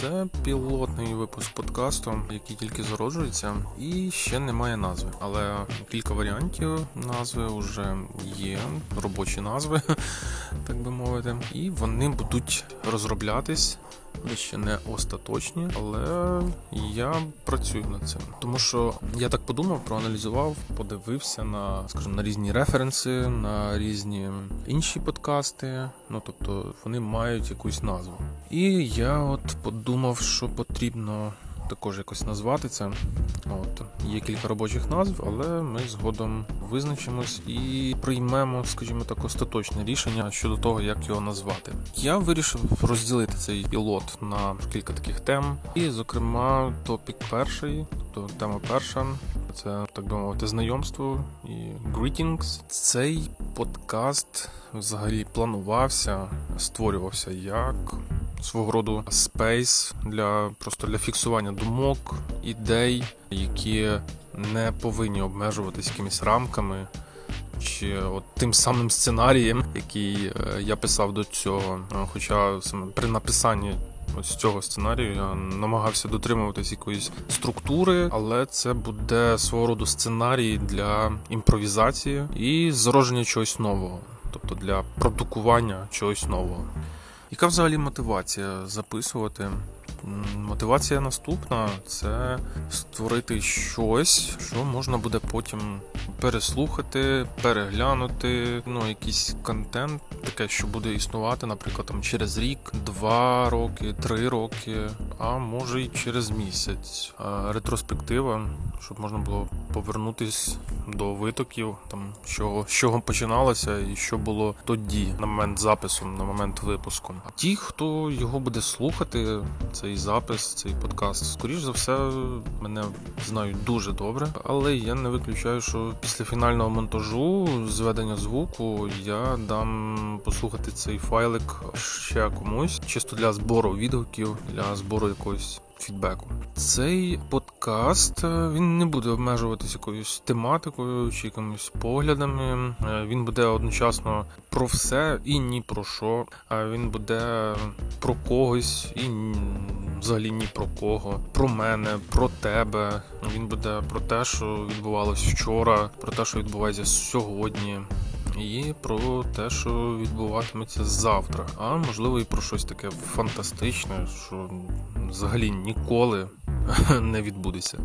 Це пілотний випуск подкасту, який тільки зароджується, і ще немає назви. Але кілька варіантів назви вже є, робочі назви, так би мовити, і вони будуть розроблятись. Вони ще не остаточні, але я працюю над цим. Тому що я так подумав, проаналізував, подивився на, скажімо, на різні референси, на різні інші подкасти. Ну тобто вони мають якусь назву. І я от подумав, що потрібно також якось назвати це. От є кілька робочих назв, але ми згодом визначимось і приймемо, скажімо так, остаточне рішення щодо того, як його назвати. Я вирішив розділити цей пілот на кілька таких тем, і, зокрема, топік перший, тобто тема перша. Це так би мовити, знайомство і greetings. Цей подкаст взагалі планувався, створювався як свого роду space для просто для фіксування думок, ідей, які не повинні обмежуватись якимись рамками. Чи от тим самим сценарієм, який е, я писав до цього. Е, Хоча саме при написанні ось цього сценарію я намагався дотримуватись якоїсь структури, але це буде свого роду сценарій для імпровізації і зародження чогось нового, тобто для продукування чогось нового. Яка взагалі мотивація записувати? Мотивація наступна це створити щось, що можна буде потім переслухати, переглянути. Ну, якийсь контент, таке, що буде існувати, наприклад, там через рік, два роки, три роки, а може й через місяць. Ретроспектива, щоб можна було повернутись до витоків, там чого, з чого починалося і що було тоді, на момент запису, на момент випуску. А ті, хто його буде слухати, цей запис, цей подкаст, скоріш за все, мене знають дуже добре, але я не виключаю, що після фінального монтажу, зведення звуку, я дам послухати цей файлик ще комусь, чисто для збору відгуків, для збору якогось. Фідбеку цей подкаст е, він не буде обмежуватись якоюсь тематикою чи якимись поглядами. Е, Він буде одночасно про все і ні про що. А він буде про когось і взагалі ні про кого. Про мене, про тебе. Він буде про те, що відбувалось вчора, про те, що відбувається сьогодні. І про те, що відбуватиметься завтра, а можливо і про щось таке фантастичне, що взагалі ніколи не відбудеться.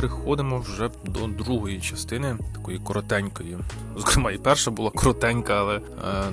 Переходимо вже до другої частини, такої коротенької. Зокрема, і перша була коротенька, але е,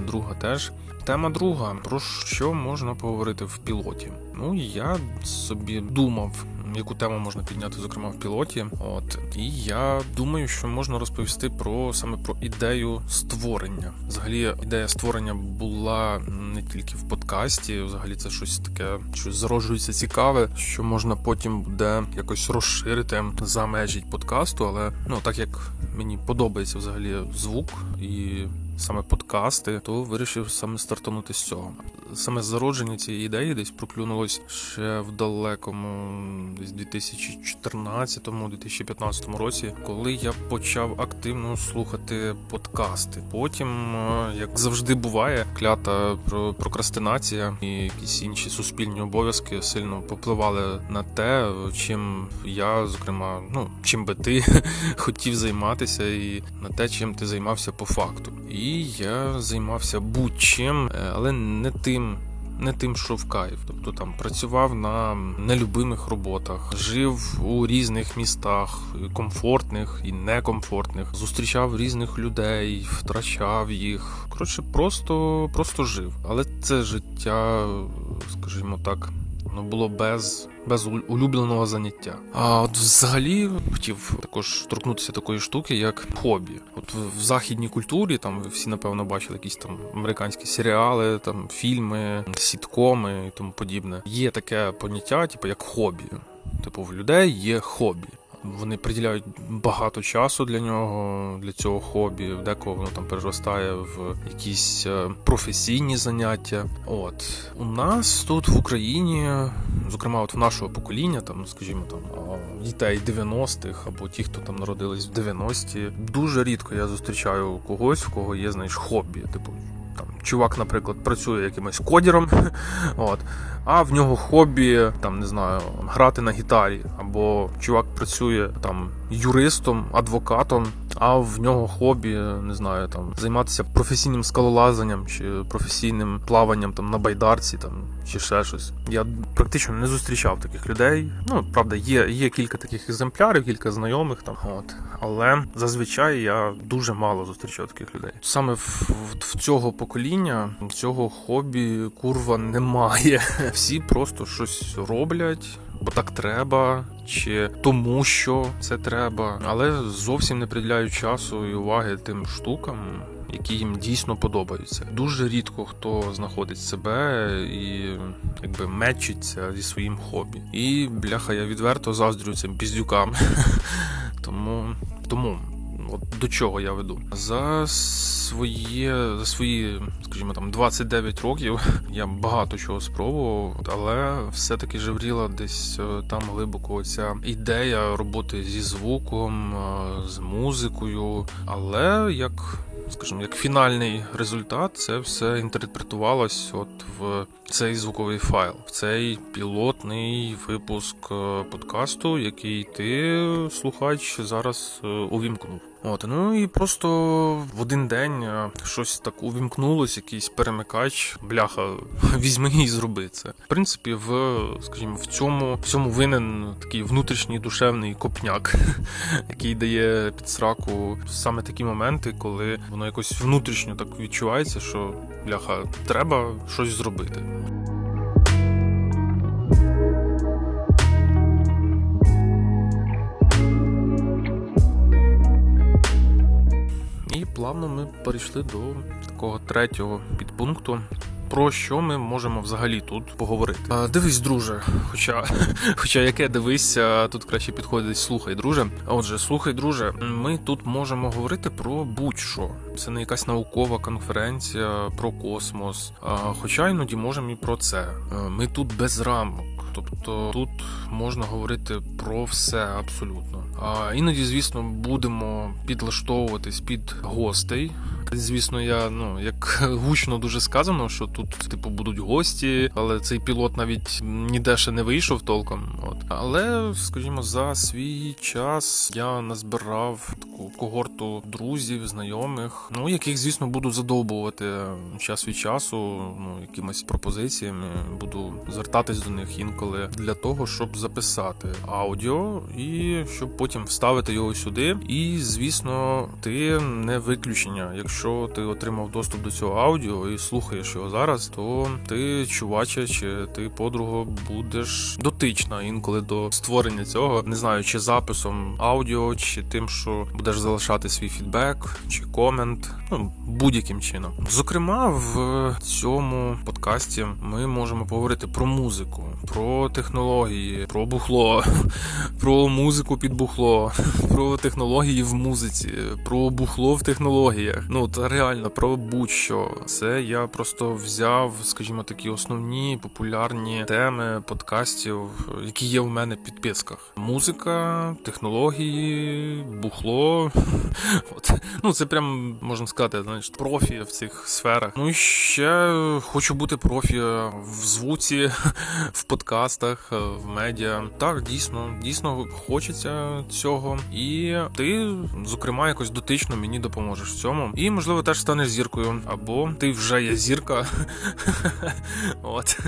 друга теж. Тема друга: про що можна поговорити в пілоті? Ну я собі думав, яку тему можна підняти, зокрема в пілоті. От і я думаю, що можна розповісти про саме про ідею створення. Взагалі, ідея створення була не тільки в подкасті. Взагалі, це щось таке, що зароджується цікаве, що можна потім буде якось розширити за межі подкасту. Але ну так як мені подобається взагалі звук і саме подкасти, то вирішив саме стартанути з цього. Саме зародження цієї ідеї десь проклюнулось ще в далекому десь 2014-2015 році, коли я почав активно слухати подкасти. Потім, е, як завжди буває, клята прокрастинація і якісь інші суспільні обов'язки сильно попливали на те, чим я, зокрема, ну чим би ти хотів займатися, і на те, чим ти займався по факту. І я займався будь-чим, е, але не тим. Не тим, що в кайф, тобто там працював на нелюбимих роботах, жив у різних містах, комфортних і некомфортних, зустрічав різних людей, втрачав їх. Коротше, просто, просто жив. Але це життя, скажімо так, воно було без, без улюбленого заняття. А от взагалі хотів також торкнутися такої штуки, як хобі. От в, західній культурі там ви всі напевно бачили якісь там американські серіали, там фільми, сіткоми і тому подібне. Є таке поняття, типу як хобі. Типу, в людей є хобі. Вони приділяють багато часу для нього, для цього хобі. Декого воно там переростає в якісь е, професійні заняття. От у нас тут в Україні, зокрема, от в нашого покоління, там, скажімо, там дітей 90-х або ті, хто там народились в 90-ті, дуже рідко я зустрічаю когось, в кого є, знаєш, хобі. Типу, там чувак, наприклад, працює якимось кодіром, от, а в нього хобі, там не знаю, грати на гітарі, або чувак працює там юристом, адвокатом, а в нього хобі, не знаю, там займатися професійним скалолазанням чи професійним плаванням там на байдарці, там чи ще щось. Я практично не зустрічав таких людей. Ну правда, є є кілька таких екземплярів, кілька знайомих там. От але зазвичай я дуже мало зустрічав таких людей. Саме в, в, цього покоління цього хобі курва немає. Всі просто щось роблять бо так треба, чи тому, що це треба, але зовсім не приділяють часу і уваги тим штукам. Які їм дійсно подобаються. Дуже рідко хто знаходить себе і якби мечиться зі своїм хобі. І бляха, я відверто заздрю цим піздюкам. Тому тому от до чого я веду за своє за свої, скажімо там, 29 років я багато чого спробував, але все-таки жевріла десь е, там глибоко ця ідея роботи зі звуком, е, з музикою. Але як скажімо, як фінальний результат, це все інтерпретувалось от в цей звуковий файл, в цей пілотний випуск е, подкасту, який ти слухач зараз увімкнув. От, ну і просто в один день е, щось так увімкнулось, якийсь перемикач, бляха, візьми і зроби це. В принципі, в скажімо, в цьому в цьому винен такий внутрішній душевний копняк, який дає підсраку саме такі моменти, коли воно якось внутрішньо так відчувається, що бляха, треба щось зробити. Плавно ми перейшли до такого третього підпункту. Про що ми можемо взагалі тут поговорити? А, Дивись, друже. Хоча, хоча яке дивися, тут краще підходить слухай, друже. Отже, слухай, друже, ми тут можемо говорити про будь-що. Це не якась наукова конференція про космос. А, Хоча іноді можемо і про це. Ми тут без рамок. Тобто тут можна говорити про все абсолютно. А іноді, звісно, будемо підлаштовуватись під гостей. Звісно, я ну як гучно дуже сказано, що тут типу будуть гості, але цей пілот навіть ніде ще не вийшов толком. От але, скажімо, за свій час я назбирав таку когорту друзів, знайомих, ну яких, звісно, буду задовбувати час від часу, ну якимись пропозиціями. Буду звертатись до них інколи для того, щоб записати аудіо і щоб потім вставити його сюди. І звісно, ти не виключення, якщо якщо ти отримав доступ до цього аудіо і слухаєш його зараз, то ти, чуваче, чи ти подруга, будеш дотична інколи до створення цього, не знаю, чи записом аудіо, чи тим, що будеш залишати свій фідбек, чи комент, ну будь-яким чином. Зокрема, в цьому подкасті ми можемо поговорити про музику, про технології, про бухло, про музику під бухло, про технології в музиці, про бухло в технологіях. Ну от реально про будь-що. Це я просто взяв, скажімо, такі основні популярні теми подкастів, які є в мене в підписках: музика, технології, бухло. От. Ну це прям можна сказати, знаєш, профі в цих сферах. Ну і ще хочу бути профі в звуці, в подкастах, в медіа. Так, дійсно, дійсно хочеться цього. І ти, зокрема, якось дотично мені допоможеш в цьому. І можливо, теж станеш зіркою, або ти вже є зірка. От.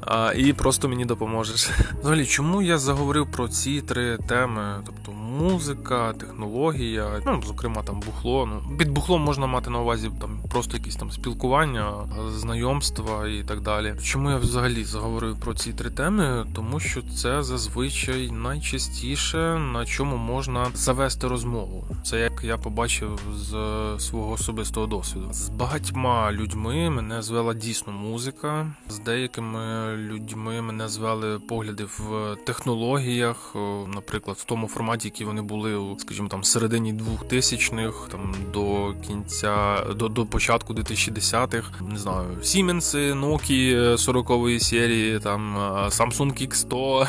А, І просто мені допоможеш. Взагалі, чому я заговорив про ці три теми? Тобто музика, технологія, ну, зокрема, там бухло. Ну, Під бухлом можна мати на увазі там просто якісь там спілкування, знайомства і так далі. Чому я взагалі заговорив про ці три теми? Тому що це зазвичай найчастіше на чому можна завести розмову. Це як я побачив з свого свого особистого досвіду. З багатьма людьми мене звела дійсно музика. З деякими людьми мене звели погляди в технологіях, наприклад, в тому форматі, які вони були, скажімо, там середині 2000-х, там до кінця, до, до початку 2010-х. Не знаю, Сіменси, Nokia 40-ї серії, там Samsung X100,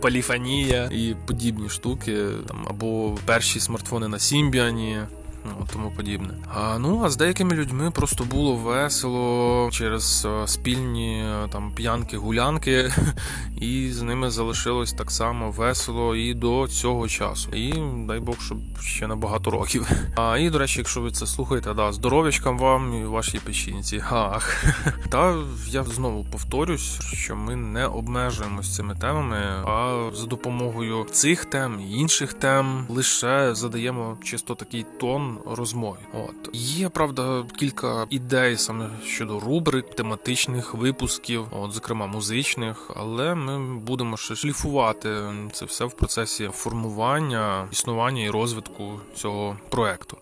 Поліфонія і подібні штуки, там або перші смартфони на Сімбіані. Ну, тому подібне. А, ну а з деякими людьми просто було весело через е, спільні е, там п'янки, гулянки, і з ними залишилось так само весело і до цього часу. І дай Бог, щоб ще на багато років. А і до речі, якщо ви це слухаєте, да, здоров'ячкам вам і вашій печінці. Ах. Та я знову повторюсь, що ми не обмежуємось цими темами, а за допомогою цих тем і інших тем лише задаємо чисто такий тон розмови. От є правда кілька ідей саме щодо рубрик, тематичних випусків, от зокрема музичних, але ми будемо ще шліфувати це все в процесі формування, існування і розвитку цього проекту.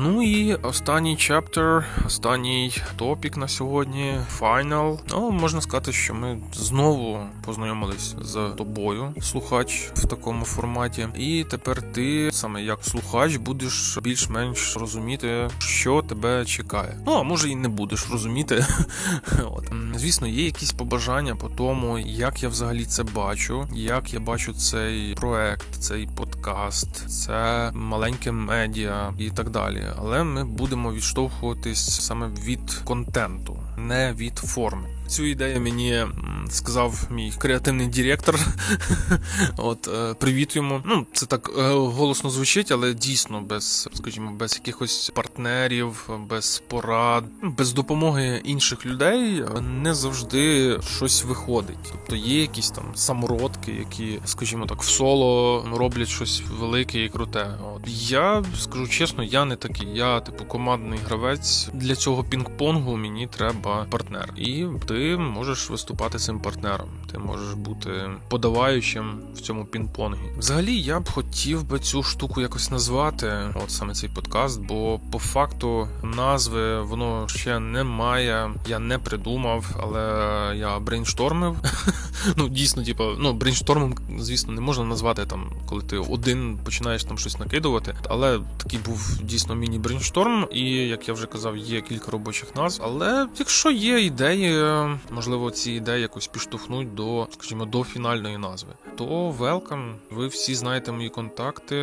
Ну і останній чаптер, останній топік на сьогодні Final. Ну, можна сказати, що ми знову познайомились з тобою, слухач в такому форматі. І тепер ти саме як слухач будеш більш-менш розуміти, що тебе чекає. Ну а може і не будеш розуміти. звісно, є якісь побажання по тому, як я взагалі це бачу, як я бачу цей проект, цей подкаст, це маленьке медіа і так далі. Але ми будемо відштовхуватись саме від контенту, не від форми. Цю ідею мені сказав мій креативний директор. От е, привіт йому. Ну це так е, голосно звучить, але дійсно без, скажімо, без якихось партнерів, без порад, без допомоги інших людей не завжди щось виходить. Тобто є якісь там самородки, які, скажімо так, в соло роблять щось велике і круте. Я скажу чесно, я не такий. Я типу командний гравець. Для цього пінг-понгу мені треба партнер. І ти можеш виступати цим партнером, ти можеш бути подаваючим в цьому пінг-понгі. Взагалі, я б хотів би цю штуку якось назвати, от саме цей подкаст, бо по факту назви воно ще немає. Я не придумав, але я брейнштормив. Ну, дійсно, типу, ну брейнштормом, звісно, не можна назвати там, коли ти один починаєш там щось накидувати. Але такий був дійсно міні-брейншторм, і як я вже казав, є кілька робочих назв. Але якщо є ідеї можливо, ці ідеї якось підштовхнуть до, скажімо, до фінальної назви. То велкам, ви всі знаєте мої контакти,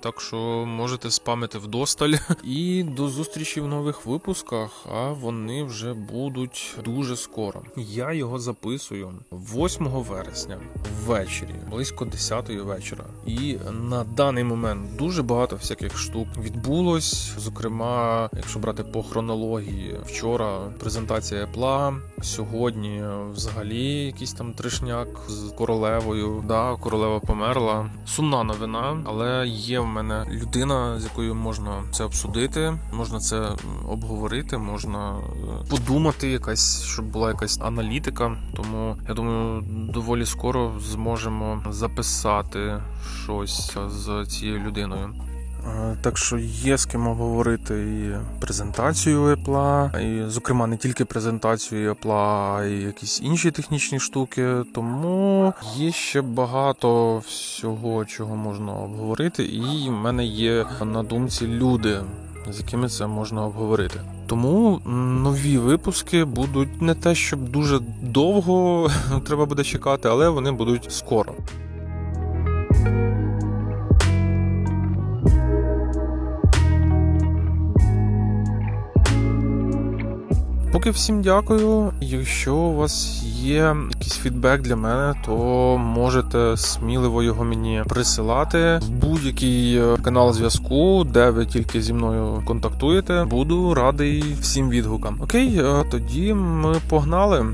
так що можете спамити вдосталь. І до зустрічі в нових випусках. А вони вже будуть дуже скоро. Я його записую 8 вересня ввечері, близько 10 вечора. І на даний момент дуже багато всяких штук відбулось. Зокрема, якщо брати по хронології, вчора презентація Apple, Сьогодні взагалі якийсь там тришняк з королевою. Да, королева померла. Сумна новина, але є в мене людина, з якою можна це обсудити, можна це обговорити, можна е, подумати, якась, щоб була якась аналітика. Тому я думаю, доволі скоро зможемо записати щось з цією людиною. Так що є з ким обговорити і презентацію Apple, і, зокрема, не тільки презентацію Apple, а й якісь інші технічні штуки. Тому є ще багато всього, чого можна обговорити, і в мене є на думці люди, з якими це можна обговорити. Тому нові випуски будуть не те, щоб дуже довго треба буде чекати, але вони будуть скоро. Поки всім дякую. Якщо у вас є якийсь фідбек для мене, то можете сміливо його мені присилати в будь-який е, канал зв'язку, де ви тільки зі мною контактуєте. Буду радий всім відгукам. Окей, е, тоді ми погнали.